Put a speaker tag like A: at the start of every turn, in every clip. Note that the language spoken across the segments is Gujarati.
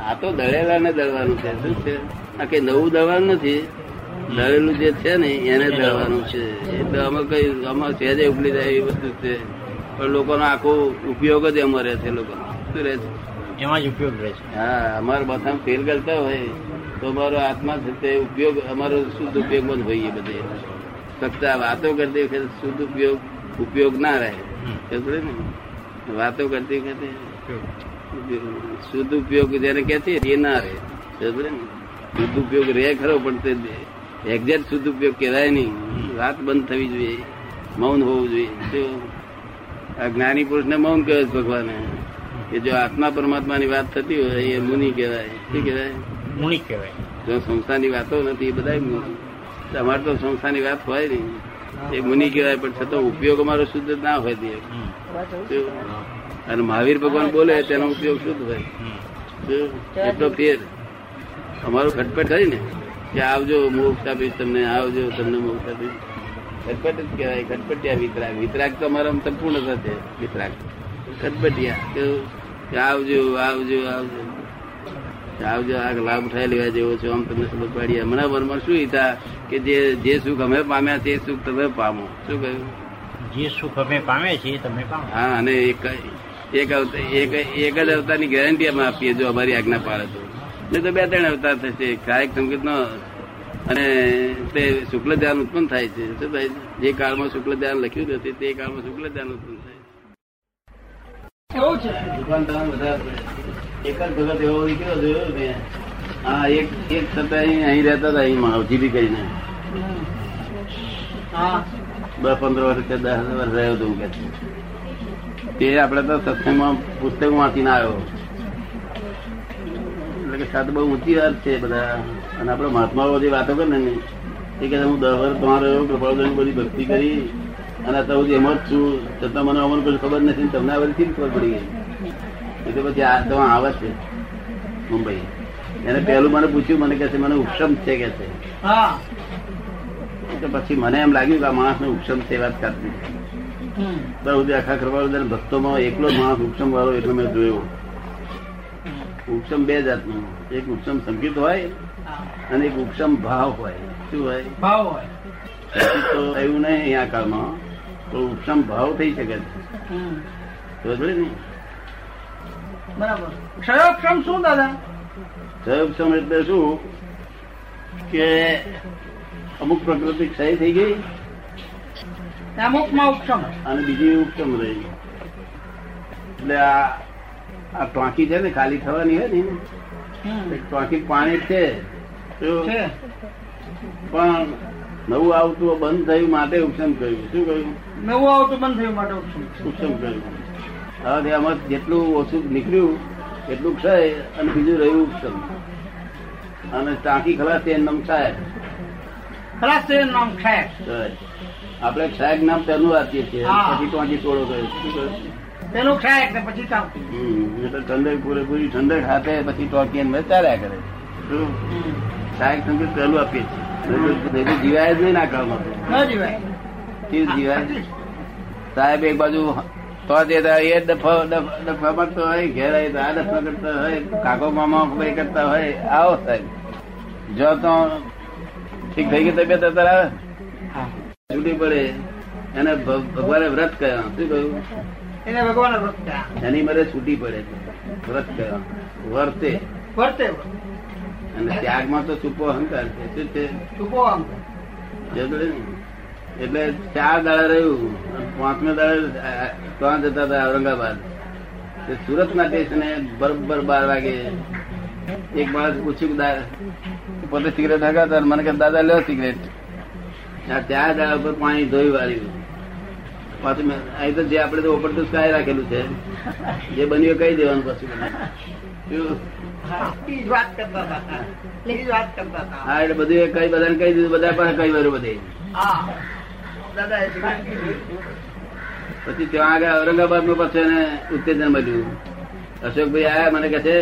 A: આ તો દળેલા ને દળવાનું છે. શું છે? આ કઈ નવું દળવાનું નથી. દળેલું જે છે ને એને દળવાનું છે. એટલે અમે કઈ આમાં સહેજે ઉપલી જાય એ વસ્તુ છે. પણ લોકોનો આખો ઉપયોગ જ એમાં રહે છે લોકોનો. શું રહે છે?
B: એમાં જ ઉપયોગ રહે છે.
A: હા અમારો બધા ફેલ કરતા હોય તો અમારો આત્મા છે તે ઉપયોગ અમારો શુદ્ધ ઉપયોગમાં જ હોઈએ બધે. ફક્ત આ વાતો કરતી વખતે શુદ્ધ ઉપયોગ ઉપયોગ ના રહે. ને? વાતો કરતી વખતે. શુદ્ધ ઉપયોગ જેને કે છે એ ના રહે. શુદ્ધ ઉપયોગ રહે ખરો પણ તે એક્ઝેક્ટ શુદ્ધ ઉપયોગ કહેવાય નહીં. વાત બંધ થવી જોઈએ. મૌન હોવું જોઈએ. આ જ્ઞાની પુરુષને મૌન કહેવાય છે ભગવાને કે જો આત્મા પરમાત્માની વાત થતી હોય એ મુનિ કહેવાય. શું કહેવાય?
B: મુનિ કહેવાય.
A: જો સંસ્થાની વાતો નથી એ બધા અમારે તો સંસ્થાની વાત હોય નહીં. એ મુનિ કહેવાય પણ છતાં ઉપયોગ અમારો શુદ્ધ ના હોય તે. અને મહાવીર ભગવાન બોલે તેનો ઉપયોગ શુદ્ધ હોય
B: હમ.
A: એટલો ફેર. અમારું ખટપટ થાય ને કે આવજો મોક્ષ આપીશ તમને આવજો તમને મોક્ષ આપીશ. ખટપટ જ કહેવાય ખટપટિયા વિતરાગ. વિતરાગ તો અમારા સંપૂર્ણ સાથે વિતરાગ. ખટપટિયા કેવું? કે આવજો આવજો આવજો. આવજો આ લાભ ઉઠાઈ લેવા જેવો છે આમ તમને સમજ પાડી. હમણાં મનમાં શું ઈતા કે જે જે સુખ અમે પામ્યા તે સુખ તમે પામો. શું કહ્યું?
B: જે સુખ અમે પામે છીએ તમે પામો.
A: હા અને એક એક અવતાર એક એક જ અવતારની ગેરંટી અમે આપીએ જો અમારી આજ્ઞા પાડે તો. નહીં તો બે ત્રણ અવતાર થશે. કાયક સંગીત નો અને તે શુક્લ ધ્યાન ઉત્પન્ન થાય છે. શું થાય છે? જે કાળમાં શુક્લ ધ્યાન લખ્યું નથી તે કાળમાં શુક્લ ધ્યાન ઉત્પન્ન થાય એક જ ભગત એવો નીકળ્યો જોયો મેં? હા એક એક છતાં અહીં અહીં રહેતા હતા અહીં માવજી બી કરીને
C: હા.
A: દસ પંદર વર્ષ કે દસ વર્ષ રહ્યો હતો હું કે. તે આપડે તો સત્સંગમાં પુસ્તક વાંચીને આવ્યો. એટલે કે સાત બહુ ઊંચી વાત છે બધા. અને આપડે મહાત્માઓ જે વાતો કરે ને એ કે હું દસ વર્ષ તમારો કૃપાળુદાન બધી ભક્તિ કરી અને અત્યારે હું એમ જ છું. છતાં મને અમને કોઈ ખબર નથી તમને આ બધી ખબર પડી ગઈ. એટલે પછી આ તો આવે છે મુંબઈ. એને પહેલું મને પૂછ્યું મને કે છે મને ઉપશમ છે કે છે. પછી મને એમ લાગ્યું કે આ માણસ ને ઉપશમ છે વાત કરતી સુધી આખા કરવાળો ભક્તોમાં એકલો માણસ ઉપશમ વાળો એટલે મેં જોયો. ઉક્ષમ બે જાતનું. એક ઉક્ષમ સંગીત હોય અને એક ઉક્ષમ ભાવ હોય. શું હોય?
C: ભાવ હોય.
A: તો એવું નહીં અહીંયા કાળમાં તો ઉક્ષમ ભાવ થઈ શકે છે. પડી ને.
C: બરાબર. ક્ષયોક્ષમ શું દાદા?
A: ઉપશમ એટલે શું? કે અમુક પ્રકૃતિ ક્ષય થઈ ગઈ
C: અમુકમાં ઉપશમ
A: અને બીજી ઉપશમ રહી. એટલે આ આ ટાંકી છે ને ખાલી થવાની હોય ને. ટાંકી પાણી છે પણ નવું આવતું બંધ થયું માટે ઉપસમ કર્યું. શું કહ્યું
C: નવું આવતું બંધ થયું માટે
A: ઉપસમ કર્યું. હવે આમાં જેટલું ઓછું નીકળ્યું એટલું ક્ષય અને બીજું રહ્યું ઉપસમ અને ટાંકી ખલાસ છે એનું નામ ક્ષય
C: ખલાસ એ નામ ક્ષય.
A: આપણે ક્ષયક નામ તેનું આપીએ છીએ. પછી ટાંકી ટોળો કર્યો. કહ્યું
C: પેલું ક્ષય એટલે પછી
A: એટલે ઠંડક પૂરેપૂરી ઠંડક હાથે પછી ટોંકી અંદર ચાલ્યા કરે. શું? સહાયક સંગીત પહેલું આપીએ છીએ. જીવાય જ નહીં ના કાળમાં. તો.
C: ન જીવાય.
A: સાહેબ એક બાજુ તો જે એ ડફો ડફ- મારતો હોય ઘેર આવી તો આ ડફા કરતા હોય કાકો મામા કરતા હોય આવો સાહેબ. જો તો ઠીક થઈ ગઈ તબિયત અત્યારે? આવે. છૂટી પડે. એને ભગવાને વ્રત કયા શું કહ્યું?
C: એને ભગવાન વ્રત.
A: એની મારે છૂટી પડે. વ્રત કયા વર્તે.
C: વર્તે
A: અને ત્યાગમાં તો ચૂપો અહંકાર છે. શું છે?
C: ચૂકો
A: અહંકાર. એટલે ચાર દાડા રહ્યું. પાંચમે દાડે ત્યાં જતા હતા ઔરંગાબાદ. સુરત ના સ્ટેશને બરોબર બાર વાગે એક માણસ પૂછ્યું પોતે સિગરેટ હગાતા મને કે દાદા લ્યો સિગરેટ ચાર દાડા ઉપર પાણી ધોઈ વાળ્યું. પાછું અહીં તો જે આપણે તો ઓપન ટુ સ્કાય રાખેલું છે. જે બન્યું કઈ કહી દેવાનું પછી હા એટલે બધું એ કઈ બધાને કહી દીધું બધા પાસે કઈ વાળું બધે. પછી ત્યાં આગળ ઔરંગાબાદમાં પછી એને ઉત્તેજન મળ્યું. અશોકભાઈ આયા મને કહે છે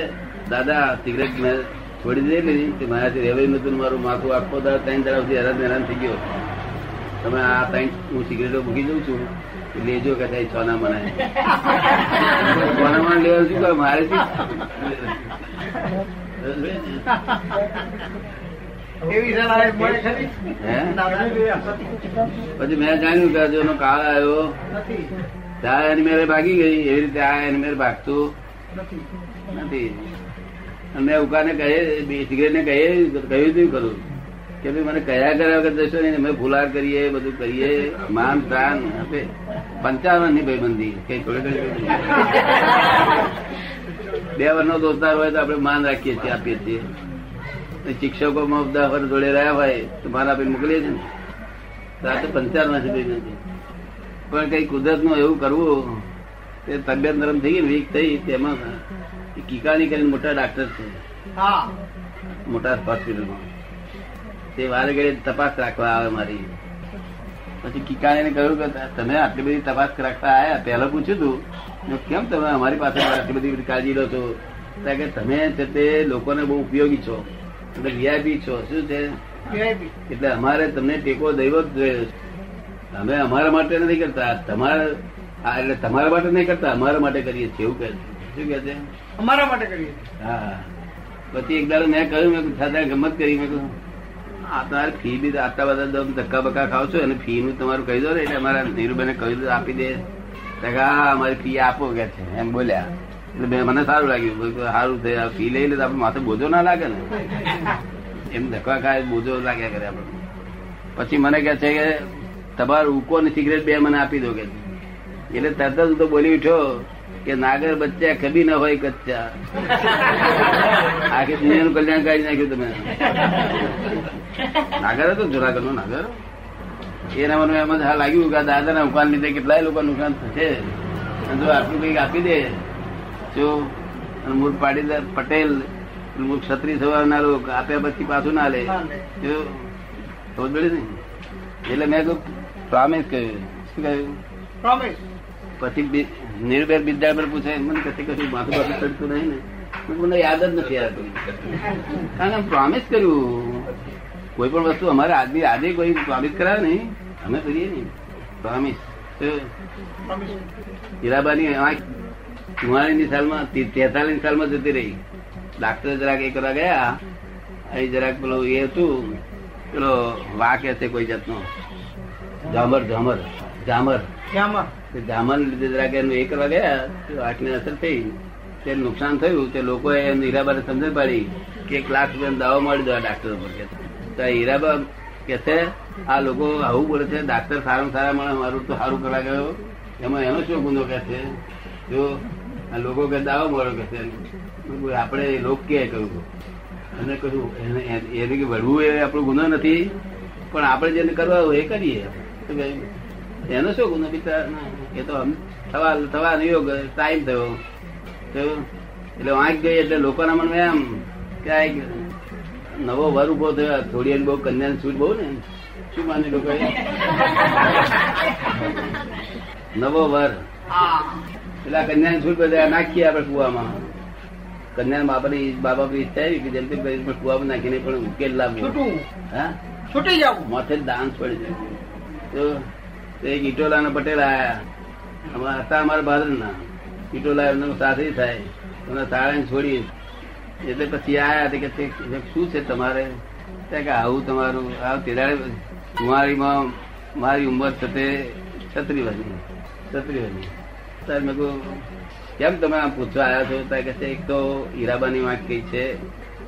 A: દાદા સિગરેટ મેં છોડી દે મારાથી રેવાયું નતું મારું માથું આખો દર ત્રણ તરફથી હેરાન હેરાન થઈ ગયો. તમે આ ત્રણ હું સિગરેટો મૂકી દઉં છું. લેજો કે થાય છોના મનાય. છોના મને લેવા શું કરે? મારે. પછી મેં જાણ્યું કે હજુ એનો કાળ આવ્યો. ત્યાં એની મેરે ભાગી ગઈ. એવી રીતે આ એની મેરે ભાગતું
C: નથી.
A: અને મેં ઉકાને કહે સિગરેટ ને કહે કહ્યું હતું ખરું. કે ભાઈ મને કયા કર્યા વગર જશો નહીં અમે ફુલાર કરીએ બધું કરીએ. માન તાન આપે. પંચાવનની ભાઈબંધી કઈ થોડી. બે વર્ષનો દોસ્તાર હોય તો આપણે માન રાખીએ છીએ આપીએ છીએ. શિક્ષકો માં બધા વર્ષ જોડે રહ્યા હોય તો માન આપીને મોકલીએ છીએ ને. તો આ તો પંચાવનની ભાઈબંધી. પણ કઈ કુદરતનું એવું કરવું તે તબિયત નરમ થઈ ગઈ વીક થઈ તેમાં કિકાની કરીને મોટા ડાક્ટર છે.
C: હા.
A: મોટા હોસ્પિટલમાં. તે વારે ઘડીએ તપાસ રાખવા આવે મારી. પછી કિકાણીને કહ્યું કે તમે આટલી બધી તપાસ રાખતા આવ્યા પહેલા પૂછ્યું હતું કેમ તમે અમારી પાસે આટલી બધી કાળજી લો છો? કારણ કે તમે છે તે લોકોને બહુ ઉપયોગી છો. એટલે વીઆઈપી છો. શું છે? એટલે અમારે તમને ટેકો દૈવ જ જોઈએ. છે. અમે અમારા માટે નથી કરતા. તમારા એટલે તમારા માટે નહીં કરતા. અમારા માટે કરીએ છીએ. એવું કહે છે. શું કહે છે?
C: અમારા માટે કરીએ
A: હા. પછી એક દાડો મેં કહ્યું મેં સાથે ગમત કરી. મેં કહ્યું તમારે ફી બી આટલા બધા તમે ધક્કા બક્કા ખાવ છો અને ફી નું તમારું કહી દો ને, એટલે અમારા નીરુબેને કહી દો આપી દે. કે હા અમારી ફી આપો, કે છે, એમ બોલ્યા. એટલે મને સારું લાગ્યું. સારું થયું ફી લઈ લે, તો આપણે માથે બોજો ના લાગે ને. એમ ધક્કા ખાય, બોજો લાગ્યા કરે આપણે પછી મને કહે છે કે, તમારું ઉકો ને સિગરેટ બે મને આપી દો, કે એટલે તરત જ તો બોલી ઉઠ્યો કે, નાગર બચ્ચા કભી ના હોય કચ્ચા. આખી દુનિયાનું કલ્યાણ કાઢી નાખ્યું તમે. નાગર હતો જુનાગઢ નો નાગર. એના મને એમ જ હા લાગ્યું કે દાદા ના ઉકાન લીધે કેટલાય લોકો નુકસાન થશે. જો આટલું કંઈક આપી દે જો મૂળ પાટીદાર પટેલ મૂળ ક્ષત્રિય સવારના લોકો આપ્યા પછી પાછું ના લે જો ખબર પડી ને. એટલે મેં કહ્યું પ્રોમિસ કહ્યું. શું કહ્યું?
C: પ્રોમિસ.
A: પછી બી- નિર્ભય વિદ્યાર્થી પર પૂછે મને કશું કશું માથું પાછું ચડતું નહીં ને. મને યાદ જ નથી આવતું. કારણ કે પ્રોમિસ કર્યું. કોઈ પણ વસ્તુ અમારે આદમી આજે કોઈ પ્રોમિસ કરાવે નહીં અમે કરીએ નહીં. પ્રોમિસ હીરાબાની આંખ ચુમ્માળીની સાલમાં તેતાલીસ સાલમાં જતી રહી. ડાક્ટર જરાક એ કરવા ગયા અહીં જરાક પેલું એ હતું પેલો વાક હશે કોઈ જાતનો. જામર જામર જામર.
C: ક્યાંમાં
A: તે લીધે જરાક એનું એ કરવા ગયા વાકને અસર થઈ. તે નુકસાન થયું તે લોકોએ હીરાબાને સમજણ પાડી કે એક લાખ રૂપિયા દાવો મળી દો આ ડાક્ટર ઉપર કે હીરાબા કે છે, આ લોકો આવું બોલે છે ડાક્ટર સારા સારા મળે મારું તો સારું કરા ગયો એમાં એનો શું ગુનો કે છે? જો આ લોકો કે દાવો મળ્યો કે છે આપણે લોક કે કહ્યું અને કહ્યું, એને કે વળવું એ આપણો ગુનો નથી, પણ આપણે જેને કરવા હોય એ કરીએ. એનો શું ગુનો પિતા એ તો થવા થવા યોગ ટાઈમ થયો. એટલે વાંક ગઈ એટલે લોકોના મનમાં એમ કે નવો વર ઊભો થયો થોડી બહુ કન્યા છૂટ બહુ ને. શું માને લોકો નવો વર. એટલે આ કન્યા છૂટ બધા નાખીએ આપણે કુવામાં. કન્યા બાપાની બા બાપની ઈચ્છા આવી કે પણ કુવામાં નાખીને પણ ઉકેલ લાવવો.
C: છૂટું.
A: હા?
C: છૂટી જાવ.
A: માથે ડાન્સ પડી જાય. તો એક ઈટોલા પટેલ આયા. અમારા હતા અમારા ભાદરના. ઈટોલા એમનો સાથે થાય. એમને શાળાને છોડી એટલે પછી આયા કે તે શું છે તમારે? કે આવું તમારું આ તેદાડે માં મારી ઉંમર છે તે છત્રી વાળી છત્રી વાળી ત્યારે મેં કહું કેમ તમે આમ પૂછવા આવ્યા છો? ત્યાં કે છે એક તો હીરાબાની વાત કઈ છે.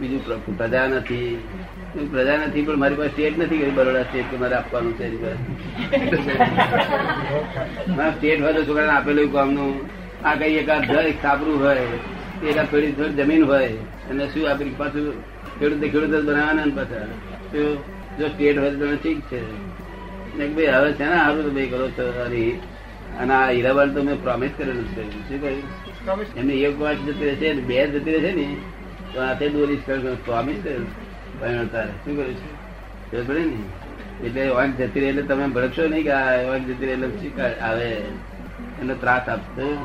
A: બીજું પ્રજા નથી. પ્રજા નથી પણ મારી પાસે સ્ટેટ નથી ગઈ બરોડા સ્ટેટ કે મારે આપવાનું છે મારા સ્ટેટ હોય તો છોકરાને આપેલું કામનું. આ કઈ એકાદ સાપરું હોય. એકાદ થોડી થોડી જમીન હોય અને શું આપડી પાછું ખેડૂત ખેડૂત જ બનાવવાના પાછા. જો સ્ટેટ હોય તો ઠીક છે. ને ભાઈ હવે છે ને સારું ભાઈ કરો છો અરે અને આ હીરાબાલ તો મેં પ્રોમિસ કરેલું છે. શું કહ્યું? એમને એક વાત જતી રહેશે બે જતી રહેશે ને. તો હાથે દોરી પ્રોમિસ કરેલું તારે શું કર્યું છે? પડે ને? એટલે વાંક જતી રહે એટલે તમે ભડકશો નહીં કે આ વાંક જતી રહે એટલે શીખ આવે. એનો ત્રાસ કહ્યું,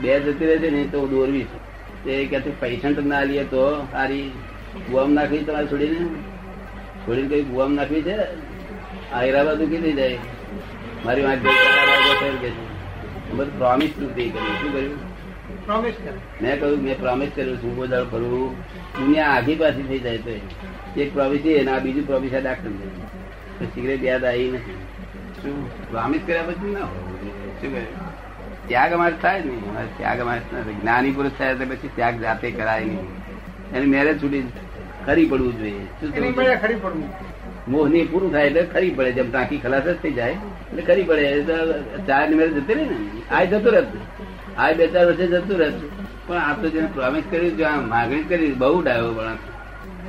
A: બે જતી રહેતી ને તો દોરવી તે કે છે પૈસા તો ના લઈએ તો સારી ગુવામ નાખવી તમારે છોડીને? છોડીને કઈ ગુવામ નાખવી છે? આ હીરાબાદ થઈ જાય. મારી છે બધું પ્રોમિસ તું તે કર્યું શું કર્યું?
C: પ્રોમિસ કરે.
A: મેં કહ્યું મેં પ્રોમિસ કર્યું છું કોઈ દાડો ફરવું દુનિયા આઘી પાછી થઈ જાય તો એક પ્રોમિસ છે એના બીજું પ્રોમિસ આ ડાક્ટર સિગરેટ યાદ આવી નથી. શું? પ્રોમિસ કર્યા પછી ના શું કહ્યું ત્યાગ અમારે થાય જ નહીં. અમારે ત્યાગ અમારે ના. જ્ઞાની પુરુષ થાય તો પછી ત્યાગ જાતે કરાય નહીં. એની મેરેજ છૂટી ખરી પડવું જોઈએ.
C: ખરી પડવું.
A: મોહની પૂરું થાય એટલે ખરી પડે. જેમ ટાંકી ખલાસ જ થઈ જાય એટલે ખરી પડે. ચારની મેરેજ જતી રહી ને. આ જતું રહેતું આ બે ચાર વર્ષે જતું રહેતું પણ આ તો જેને પ્રોમિસ કર્યું આ માગણી કરી બહુ ડાયો પણ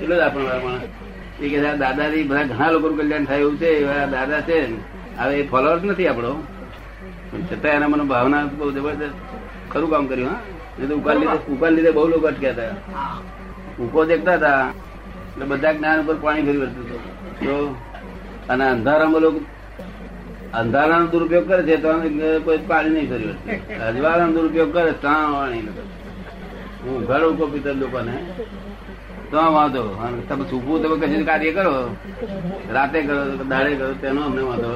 A: એટલો જ આપણો માણસ. એ કે આ બધા ઘણા લોકોનું કલ્યાણ થાય એવું છે. એવા દાદા છે. હવે એ ફોલોઅર્સ નથી આપણો. પણ છતાં એના મને ભાવના બહુ જબરદસ્ત ખરું કામ કર્યું, હા? નહીં તો ઉકાલ લીધે ઉકાલ લીધે બહુ લોકો અટક્યા હતા. ઉકો દેખતા હતા, એટલે બધા જ્ઞાન ઉપર પાણી ફરી વળતું હતું તો. અને અંધારામાં લોકો અંધારાનો દુરુપયોગ કરે છે, તો કોઈ પાણી નહીં ફરી વળતું અજવાળાનો દુરુપયોગ કરે ત્રણ પાણી હું ઘર ઉકો પિતર લોકોને. તો વાંધો. તમે છૂપવું તમે કશું કાર્ય કરો. રાતે કરો, દાડે કરો, તેનો અમને વાંધો.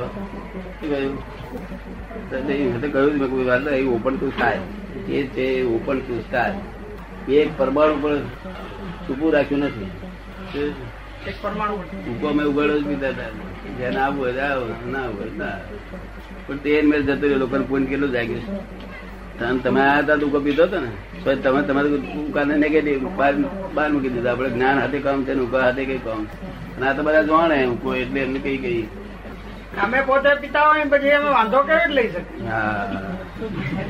A: કહ્યું વાત નહીં ઓપન ટુ થાય. એ છે ઓપન ટુ સ્ટાર એક પરમાણુ પણ છૂપું રાખ્યું નથી. શું?
C: એક પરમાણુ
A: ઉકો મેં ઉગાડો જ પીતા હતા. જેને આવું હોય આવો ના હોય ના પણ તે જતો રહ્યો લોકોને ફોન કેટલું જાગ્યું તમે આ હતા તો પીધો હતો ને? તો તમે તમારે ઉકાને નેગેટિવ બહાર બહાર મૂકી દીધા. આપણે જ્ઞાન હાથે કામ છે ને ઉકા હાથે કઈ કામ અને આ તો બધા જાણે ઉકો એટલે એમને કઈ કઈ
C: અમે પોતે પિતા હોય પછી અમે વાંધો કેવી લઈ શકીએ?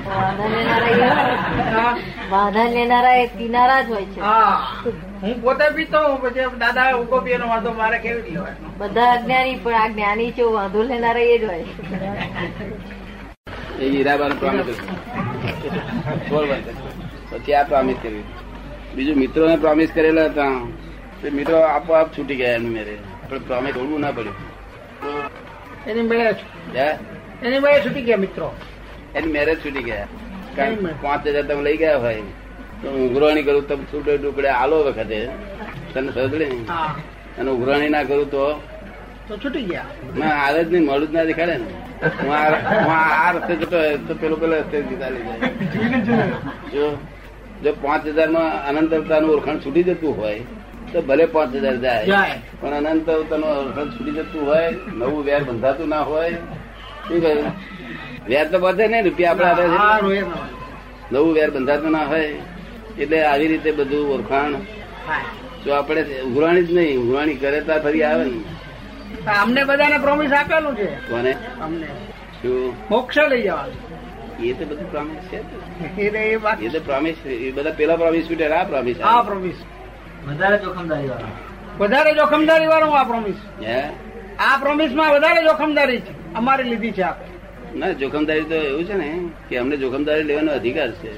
D: વાંધા લેનારા એ
C: હા.
D: વાંધા લેનારા એ કિનારા જ હોય છે.
C: હા. હું પોતે પીતો હું પછી દાદા ઉગો પીએનો વાંધો મારે કેવી રીતે લેવાનો?
D: બધા અજ્ઞાની પણ આ જ્ઞાની છે વાંધો લેનારા એ જ હોય.
A: એ હીરાબાનું પ્રોમિસ પછી આ પ્રોમિસ કર્યું. બીજું મિત્રોને પ્રોમિસ કરેલા હતા. તે મિત્રો આપોઆપ છૂટી ગયા એમની મેરે. પણ પ્રોમિસ તોડવું ના પડ્યું.
C: એની મેળે એની મેળે છૂટી ગયા મિત્રો.
A: એની મેરેજ છૂટી ગયા. કારણ પાંચ હજાર તમે લઈ ગયા હોય. તો હું ઉઘરાણી કરું તમે છૂટે ટુકડે આલો વખતે. તને સદડે અને ઉઘરાણી ના કરું તો?
C: તો છૂટી ગયા.
A: ના આવે જ નહીં મળું જ ના દેખાડે ને. હું આ આ રસ્તે જતો હોય તો પેલો પેલો રસ્તે ચાલી જાય. જો જો પાંચ હજારમાં અનંત અવતારનું ઓળખાણ છૂટી જતું હોય તો ભલે પાંચ હજાર જાય. પણ અનંત અવતારનું ઓળખાણ છૂટી જતું હોય નવું વેર બંધાતું ના હોય શું કહ્યું? વેર તો બધે ને રૂપિયા આપડે છે. નવું વેર બંધાતું ના હોય એટલે આવી રીતે બધું ઓળખાણ. જો આપણે ઉઘરાણી જ નહીં ઉઘરાણી કરે તો ફરી આવે ને.
C: અમને બધાને પ્રોમિસ આપેલું છે.
A: કોને?
C: અમને.
A: શું?
C: મોક્ષ લઈ જવાનું.
A: એ તો બધું પ્રોમિસ છે
C: એ તો એ
A: તો પ્રોમિસ એ બધા પેલા પ્રોમિસ છૂટે આ પ્રોમિસ
C: આ પ્રોમિસ
B: વધારે જોખમદારી વાળો
C: વધારે જોખમદારી વાળું આ પ્રોમિસ આ પ્રોમિસમાં વધારે જોખમદારી છે. અમારી લીધી છે આપણે
A: ના જોખમદારી તો એવું છે ને કે અમને જોખમદારી લેવાનો અધિકાર છે.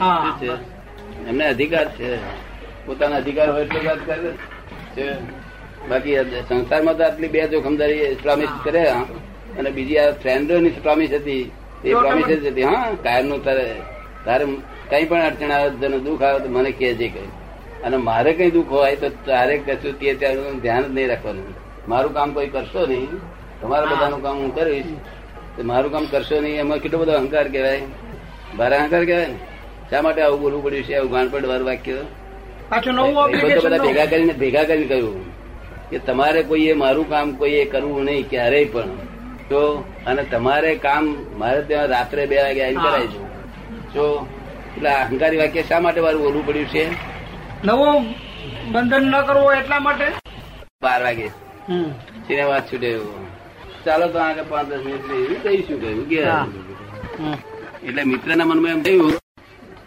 A: એમને અધિકાર છે. પોતાના અધિકાર હોય એટલે વાત કરે છે. બાકી સંસારમાં તો આટલી બે જોખમદારી પ્રોમિસ કરે હા. અને બીજી આ ફ્રેન્ડોની પ્રોમિસ હતી એ પ્રોમિસ જ હતી. હા કાયમનું તારે તારે કઈ પણ અડચણ આવે તને દુઃખ આવે તો મને કહેજે કઈ. અને મારે કઈ દુઃખ હોય તો તારે કશું તે ત્યારે ધ્યાન જ નહીં રાખવાનું. મારું કામ કોઈ કરશો નહીં. તમારા બધાનું કામ હું કરીશ. તો મારું કામ કરશો નહીં એમાં કેટલો બધો અહંકાર કહેવાય. ભારે અહંકાર કહેવાય ને? શા માટે આવું બોલવું પડ્યું છે? આવું ગાંઠપટ વાળું વાક્ય? બધું ભેગા કરીને ભેગા કરીને કહ્યું કે તમારે કોઈએ મારું કામ કોઈએ કરવું નહીં ક્યારેય પણ. તો અને તમારે કામ મારે ત્યાં રાત્રે બે વાગે આવીને કરાય છે. જો એટલે અહંકારી વાક્ય શા માટે મારું બોલવું પડ્યું છે?
C: નવું બંધન ન કરવો એટલા માટે?
A: બાર વાગે. સિનેમા છૂટે ચાલો તો આગળ પાંચ દસ મિનિટ એવું કહીશું કહ્યું કે. એટલે મિત્ર ના મનમાં એમ થયું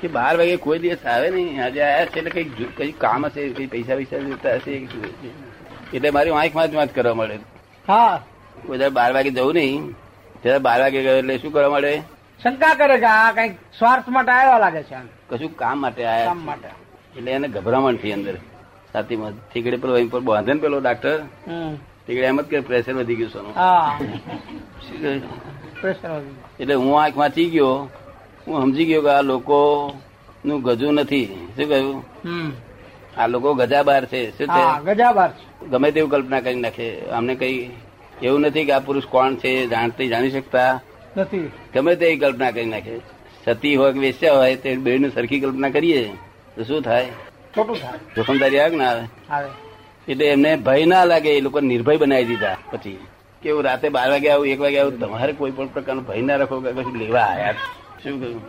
A: કે બાર વાગે કોઈ દિવસ આવે નહીં. આજે આવ્યા છે એટલે કઈ કઈ કામ હશે કઈ પૈસા પૈસા જોતા હશે એટલે મારી આંખમાં જ વાત કરવા મળે
C: હા.
A: કોઈ બાર વાગે જવું નહીં. ત્યારે બાર વાગે ગયો એટલે શું કરવા મળે
C: શંકા કરે કે આ કંઈક સ્વાર્થ માટે આવ્યા લાગે છે
A: કશું કામ માટે
C: કામ
A: આયા
C: માટે.
A: એટલે એને ગભરામણ થઈ અંદર. છાતીમાં ઠીકડે પેલો અહીં પર બાંધે ને પેલો ડાક્ટર. ઠીકડે એમ જ કે પ્રેશર વધી ગયું સોનું. એટલે હું. આંખ વાંચી ગયો. હું સમજી ગયો કે આ લોકો નું ગજુ નથી. શું કહ્યું? આ લોકો ગજાબાર છે. શું છે?
C: ગજાબાર
A: ગમે તેવું કલ્પના કરી નાખે અમને કઈ એવું નથી કે આ પુરુષ કોણ છે જાણતી જાણી શકતા.
C: નથી.
A: ગમે તેવી કલ્પના કરી નાખે સતી હોય કે વેશ્યા હોય તે બે સરખી કલ્પના કરીએ. તો શું થાય?
C: ખોટું થાય.
A: જોખમદારી આવે કે ના આવે? એટલે એમને ભય ના લાગે એ લોકો નિર્ભય બનાવી દીધા પછી. કેવું રાતે બાર વાગે આવું એક વાગે આવું તમારે કોઈ પણ પ્રકારનો ભય ના રાખો કે કશું લેવા આયા. શું કહ્યું?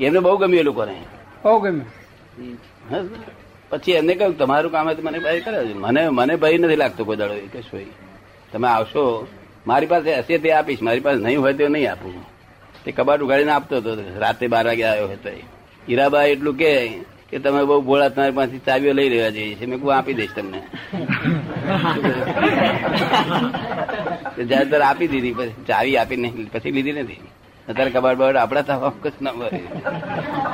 A: એમને બહુ ગમ્યું એ લોકોને.
C: બહુ
A: ગમ્યું. પછી એમને કહ્યું તમારું કામ હતું મને ભય કરે. મને મને ભય નથી લાગતો કોઈ દાડો એ શું તમે આવશો. મારી પાસે હશે તે આપીશ. મારી પાસે નહીં હોય તો નહીં આપું. તે કબાટ ઉગાડીને આપતો હતો રાતે બાર વાગે આવ્યો હતો. હીરાબા એટલું કે કે તમે બહુ ભોળા તમારી પાસે ચાવીઓ લઈ રહ્યા જઈએ છે. મેં કહું આપી દઈશ તમને. જ્યારે ત્યારે આપી દીધી પછી ચાવી આપી નહીં પછી લીધી નથી. અત્યારે કબાટ બબાટ આપડા તો કશું ના મળે.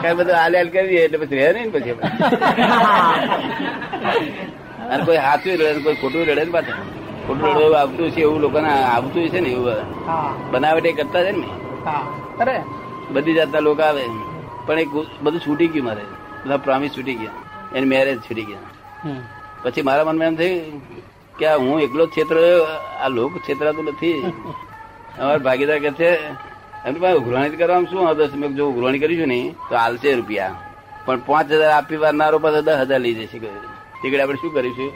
A: કઈ બધું હાલ હાલ કરીએ એટલે પછી રહે નહીં પછી. અને કોઈ હાથું રડે કોઈ ખોટું રડે ને પાછું. ખોટું રડવું આવતું છે એવું લોકોને આવતું છે ને એવું બનાવટ એ કરતા છે ને
C: અરે.
A: બધી જાતના લોકો આવે. પણ એ બધું છૂટી ગયું મારે. બધા પ્રોમિસ છૂટી ગયા. એની મેરેજ છૂટી ગયા. પછી મારા મનમાં એમ થયું કે આ હું એકલો જ ક્ષેત્ર આ લોક ક્ષેત્રાતું નથી. અમારા ભાગીદાર કે છે એમની પાસે ઉઘરાણી કરવામાં શું? હતો મેં જો ઉઘરાણી કરીશું ને તો આલશે રૂપિયા. પણ પાંચ હજાર આપી વારનારો પાસે દસ હજાર લઈ જશે. ટિકિટ આપણે શું કરીશું?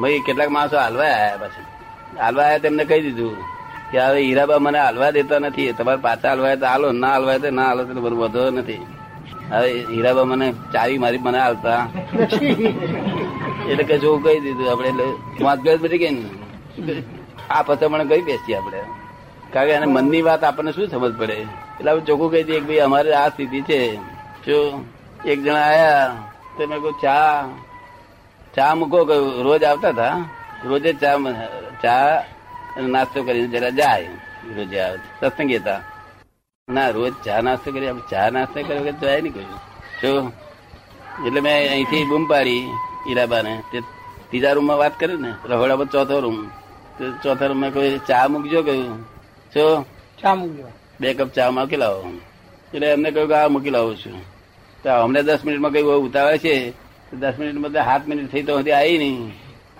A: ભાઈ કેટલાક માણસો હાલવા આવ્યા પછી. હાલવા આવ્યા તેમને કહી દીધું કે હવે હીરાબા મને હાલવા દેતા નથી. તમારે પાછા હાલવા તો હાલો ના હાલવા તો ના હાલો તો બધું વધો નથી. હવે હીરાબા મને ચાવી મારી મને આવતા એટલે કે જો કહી દીધું આપડે એટલે વાંચગઢ બધી ગઈ આ મને કઈ બેસી આપડે કારણ કે એને મનની વાત આપણને શું સમજ પડે? એટલે આપણે ચોખ્ખું કહી દઈએ કે ભાઈ અમારે આ સ્થિતિ છે. જો એક જણા આયા, તો મેં કહું ચા ચા મૂકો. કહ્યું, રોજ આવતા હતા. રોજે ચા ચા નાસ્તો કરીને જરા જાય. રોજે આવે. સત્સંગી હતા. ના રોજ ચા નાસ્તો કરી ચા નાસ્તો કર્યો કે જાય નહીં કહ્યું શું એટલે મેં અહીંથી બૂમ પાડી ઈરાબાને. તે ત્રીજા રૂમમાં વાત કરી ને રહોડામાં ચોથો રૂમ. તો ચોથા રૂમમાં કોઈ ચા મૂકજો કહ્યું. શું
C: ચા મૂકજો.
A: બે કપ ચા મૂકી લાવો. એટલે એમને કહ્યું કે આ મૂકી લાવું છું. તો અમને દસ મિનિટમાં કઈ ઉતાવળ છે? તો દસ મિનિટમાં બધા સાત મિનિટ થઈ તો હજી આવી નહીં.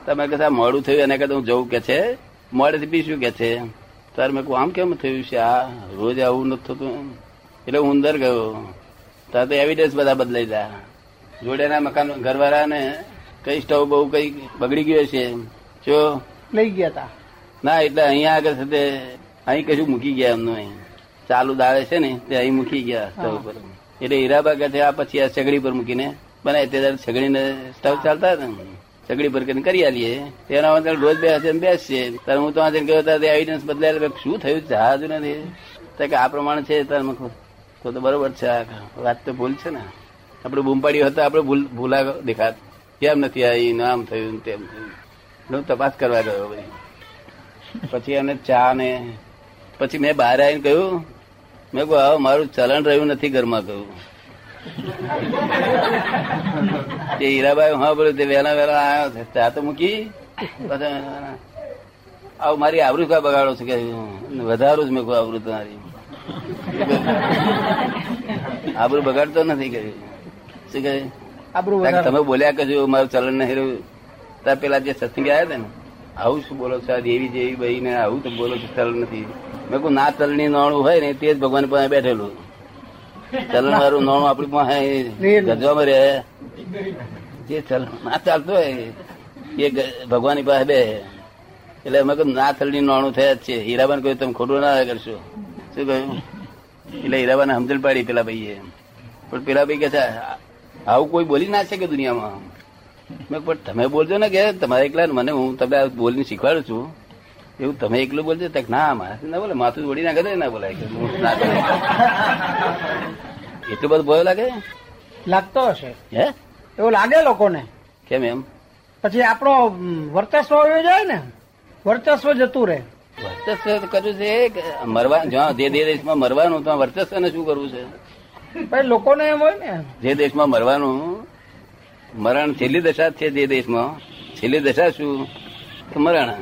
A: તમે કદાચ મોડું થયું એને કદાચ હું જવું કે છે? મોડેથી પીશું કે છે? તારે મેં આમ કેમ થયું છે? આ રોજ આવું નથી થતું એટલે હું અંદર ગયો. તારે તો એવિડન્સ બધા બદલાઈ ગયા. જોડેના મકાન ઘરવાળાને કઈ સ્ટવ બહુ કઈ બગડી ગયો છે જો.
C: લઈ ગયા તા.
A: ના એટલે અહીંયા આગળ છે અહીં કશું મૂકી ગયા એમનું અહીં. ચાલુ દાળે છે ને તે અહીં મૂકી ગયા સ્ટવ પર. એટલે હીરાબા કે આ પછી આ સગડી પર મૂકીને બનાય. તે દાડે સગડીને સ્ટવ ચાલતા હતા ને? સગડી પર કરીને કરી આલીએ. તેના અંદર રોજ બે હશે બેસશે. ત્યારે હું તો આજે ગયો હતા એવિડન્સ બદલાયેલ શું થયું જહાજ નથી તો કે આ પ્રમાણે છે તારે તો તો બરોબર છે, આ વાત તો ભૂલ છે ને. આપણે બૂમ પાડી હતા, આપણે ભૂલ, ભૂલા દેખાત. કેમ નથી આવી નામ થયું તેમ થયું. હું તપાસ કરવા ગયો ભાઈ. પછી એને ચા ને, પછી મેં બહાર આવીને કહ્યું, મેં કહું હવે મારું ચલણ રહ્યું નથી ઘરમાં કહ્યું. તે હીરાબાઈ હા બોલ્યું તે વહેલા વહેલા આવ્યો છે. ચા તો મૂકી. આવું મારી આવૃત કા બગાડો છે કે વધારું જ મેં કહું આવૃત મારી આબરૂ બગાડતો નથી કહ્યું શું કહે?
C: આબરૂ
A: તમે બોલ્યા કજો મારું ચલણ નહીં રહ્યું. ત્યાં પેલા જે સત્સંગી આવ્યા હતા ને આવું શું બોલો છો? દેવી જેવી બહી ને આવું તો બોલો છો ચલણ નથી. મેં કહું ના ચલણી નોણું હોય ને તે જ ભગવાન પાસે બેઠેલું. ચલણ વાળું નોણું આપણી પાસે ગજવામાં રહે. જે ચલણ ના ચાલતું હોય એ ભગવાનની પાસે બે. એટલે અમે કહ્યું ના ચલણી નોણું થયા જ છે. હીરાબાન કહ્યું તમે ખોટું ના કરશો. શું કહ્યું? એટલે હીરાબાને સમજણ પાડી પેલા ભાઈએ. પણ પેલા ભાઈ કે છે આવું કોઈ બોલી ના શકે દુનિયામાં. મેં પણ તમે બોલજો ને કે તમારે એકલા મને હું તમને આ બોલીને શીખવાડું છું. એવું તમે એકલું બોલજો? તક ના મારાથી ના બોલે માથું ઓડી ના કરે ના બોલાય. ના. એટલું બધું ભયો લાગે?
C: લાગતો હશે.
A: હે?
C: એવું લાગે લોકોને?
A: કેમ એમ?
C: પછી આપણો વર્ચસ્વ આવ્યો જાય ને વર્ચસ્વ જતું રહે.
A: વર્ચસ્વ કર્યું છે કે મરવા જ્યાં જે જે દેશમાં મરવાનું ત્યાં વર્ચસ્વને શું કરવું છે?
C: લોકોને એમ હોય ને.
A: જે દેશમાં મરવાનું મરણ છેલ્લી દશા છે જે દેશમાં. છેલ્લી દશા શું? તો મરણ.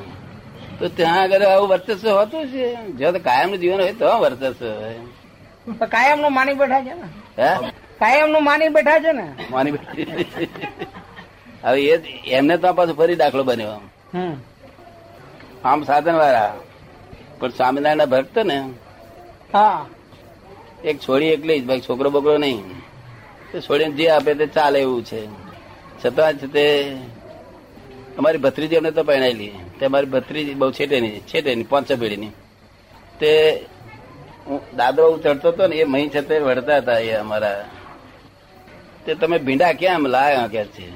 A: તો ત્યાં આગળ આવું વર્ચસ્વ હોતું છે. જો તો કાયમનું જીવન હોય તો વર્ચસ્વ હોય.
C: કાયમનું માની બેઠા છે ને?
A: હે?
C: કાયમનું માની બેઠા છે ને?
A: માની બેઠી. હવે એ એમને તો પાછો ફરી દાખલો બન્યો આમ. સાધન વાળા પણ સ્વામિનારાયણ ભક્ત ને
C: હા.
A: એક છોડી એકલી જ ભાઈ છોકરો બોકરો નહીં. છોડી છોડીને જે આપે તે ચાલે એવું છે. છતાં તે અમારી ભત્રીજી અમને તો પહેણાયેલી તે અમારી ભત્રીજી બહુ છેટેની છેટેની પાંચ છ પેઢીની. તે દાદરો હું ચડતો હતો ને એ મહી છતે વળતા હતા એ અમારા. તે તમે ભીંડા કેમ લાયા કે છે?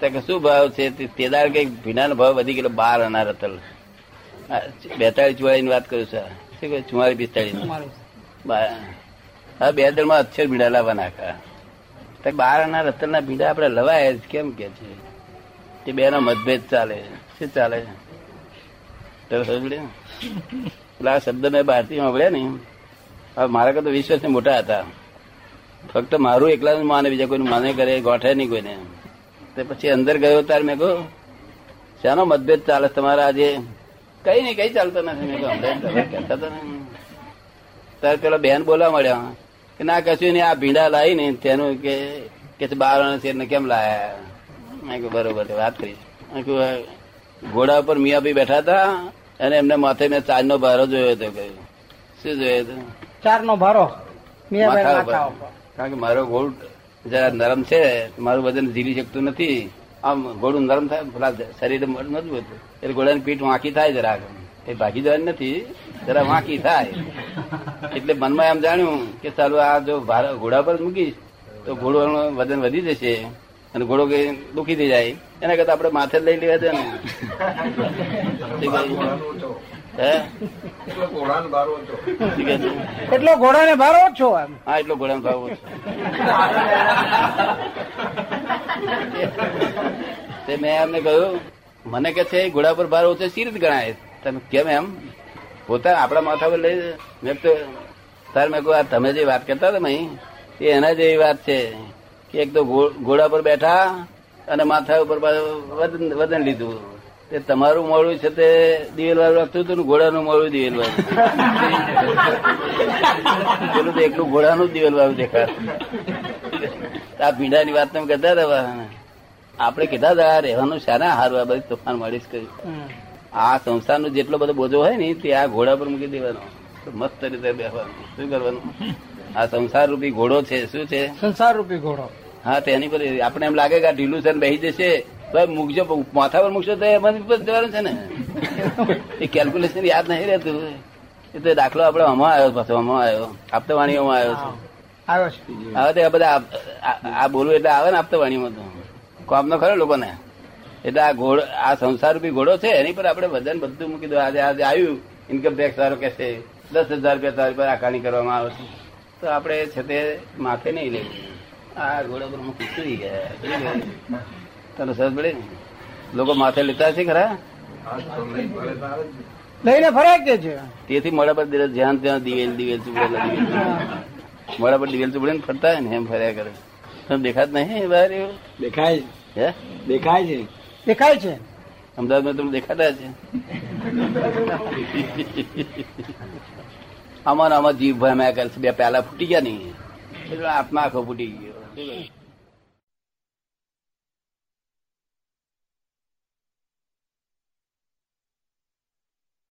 A: તે કે શું ભાવ છે? તે દાડ કંઈક ભીંડાનો ભાવ વધી ગયેલો બાર અનાર રતલ બેતાળીસ ચુવાળીની વાત કરું છું. શું કહે? ચુમ્માલીસ પિસ્તાળીસ.
C: હા
A: બા- દરમાં અક્ષર ભીંડા લાવવા નાખા તો બાર ના રતલના ભીંડા આપણે લવાય જ કેમ કે છે? તે બે નો મતભેદ ચાલે. શું ચાલે? સમજ્યું? પેલા શબ્દ મેં બહારથી સાંભળ્યા ને હવે મારા કરતા વીસ મોટા હતા. ફક્ત મારું એકલા માને, બીજા કોઈનું માને કરે, ગોઠે નહીં કોઈને. તે પછી અંદર ગયો ત્યારે મેં કહું શાનો મતભેદ ચાલે તમારા આજે? કઈ નહીં, કઈ ચાલતો નથી. મેં કહું ત્યારે પેલા બેન બોલવા મળ્યા કે ના, કશું નહીં, આ ભીંડા લાવી ને તેનું કે કે બાર છે કેમ લાયા? મેં બરોબર વાત કરી ઘોડા ઉપર મિયાભાઈ બેઠા હતા અને એમને માથે મેં ચાર નો ભારો જોયો હતો કહ્યું શું જોયો હતો?
C: ચાર નો ભારો
A: કારણ કે મારો ઘોડ જરા નરમ છે મારું વજન ઝીલી શકતું નથી. આમ ઘોડું નરમ થાય પેલા શરીર મજબૂત એટલે ઘોડાની પીઠ વાંકી થાય જરાક. એ ભાગી જવાની નથી જરા વાંકી થાય. એટલે મનમાં એમ જાણ્યું કે ચાલો આ જો ભાર- ઘોડા પર મૂકીશ તો ઘોડોનું વજન વધી જશે. અને ઘોડો કઈ દુખી થઈ જાય. એના કરતા આપણે માથે લઈ લેવા છે ને.
C: એટલો ઘોડા ઘોડાને ભારો ઓછો
A: હા એટલો ઘોડાનો ભાવ. તે મેં એમને કહ્યું મને કે છે ઘોડા પર ભાર ઓછો સી રીતે ગણાય? તમે કેમ એમ? પોતા આપણા માથા પર લઈ મેં તો તાર મેં કહ્યું તમે જે વાત કરતા હતા મહી એ એના જેવી વાત છે. એક તો ઘોડા પર બેઠા અને માથા ઉપર વદન લીધું. તે તમારું મોડું છે તે દિવેલ વાળું લાગતું હતું ને ઘોડાનું મોડું દિવેલ વાળું પેલું તો એકલું ઘોડાનું જ દિવેલ વાળું દેખાય આ ભીંડાની વાત તમે કહેતા હતા આપણે કીધા હતા રહેવાનું શાના હારું આ બધી તોફાન મળીશ કર્યું. આ સંસ્થાનો જેટલો બધો બોજો હોય ને તે આ ઘોડા પર મૂકી દેવાનો. મસ્ત રીતે બેસવાનું શું કરવાનું? આ સંસાર રૂપી ઘોડો છે શું છે?
C: સંસાર રૂપી ઘોડો.
A: હા તેની પર આપણે એમ લાગે કે ઢીલું છે બેસી જશે. મૂકજો માથા પર મૂકશો તો એમાં જવાનું છે ને. એ કેલ્ક્યુલેશન યાદ નહીં રહેતું. એ તો દાખલો આપણે આમાં આવ્યો પાછો આમાં આવ્યો. આપતાવાણીઓમાં આવ્યો
C: આવ્યો છે.
A: હવે તો આ બધા આ બોલવું એટલે આવે ને આપતાવાણીમાં તો. કોમ નો ખરો લોકોને. એટલે આ ઘોડો આ સંસાર રૂપી ઘોડો છે એની પર આપણે વજન બધું મૂકી દો. આજે આજે આવ્યું. ઇન્કમ ટેક્સ વાળો કે છે. દસ હજાર રૂપિયા તારી પર આકારણી કરવામાં આવે છે. તો આપણે છે તે માથે નહીં લેવું આ ઘોડા પર મૂકી સુઈ ગયા તને સરસ પડે લોકો માથે લેતા છે ખરા?
C: લઈને ફરાય કે છે?
A: તેથી મોડા પર દિવસ ધ્યાન ત્યાં દિવેલ દિવેલ ચૂપડેલા દિવેલ મોડા પર દિવેલ ચૂપડે ફરતા હોય ને એમ ફર્યા કરે. તમે દેખાત નહીં બહાર એવું?
B: દેખાય
A: હે?
B: દેખાય છે.
C: દેખાય છે?
A: અમદાવાદમાં તમને દેખાતા છે આમાં આમાં જીભ ભમ્યા કરે છે. બે પેલા ફૂટી ગયા નહીં એટલે આત્મા આખો ફૂટી ગયો. શું કહ્યું?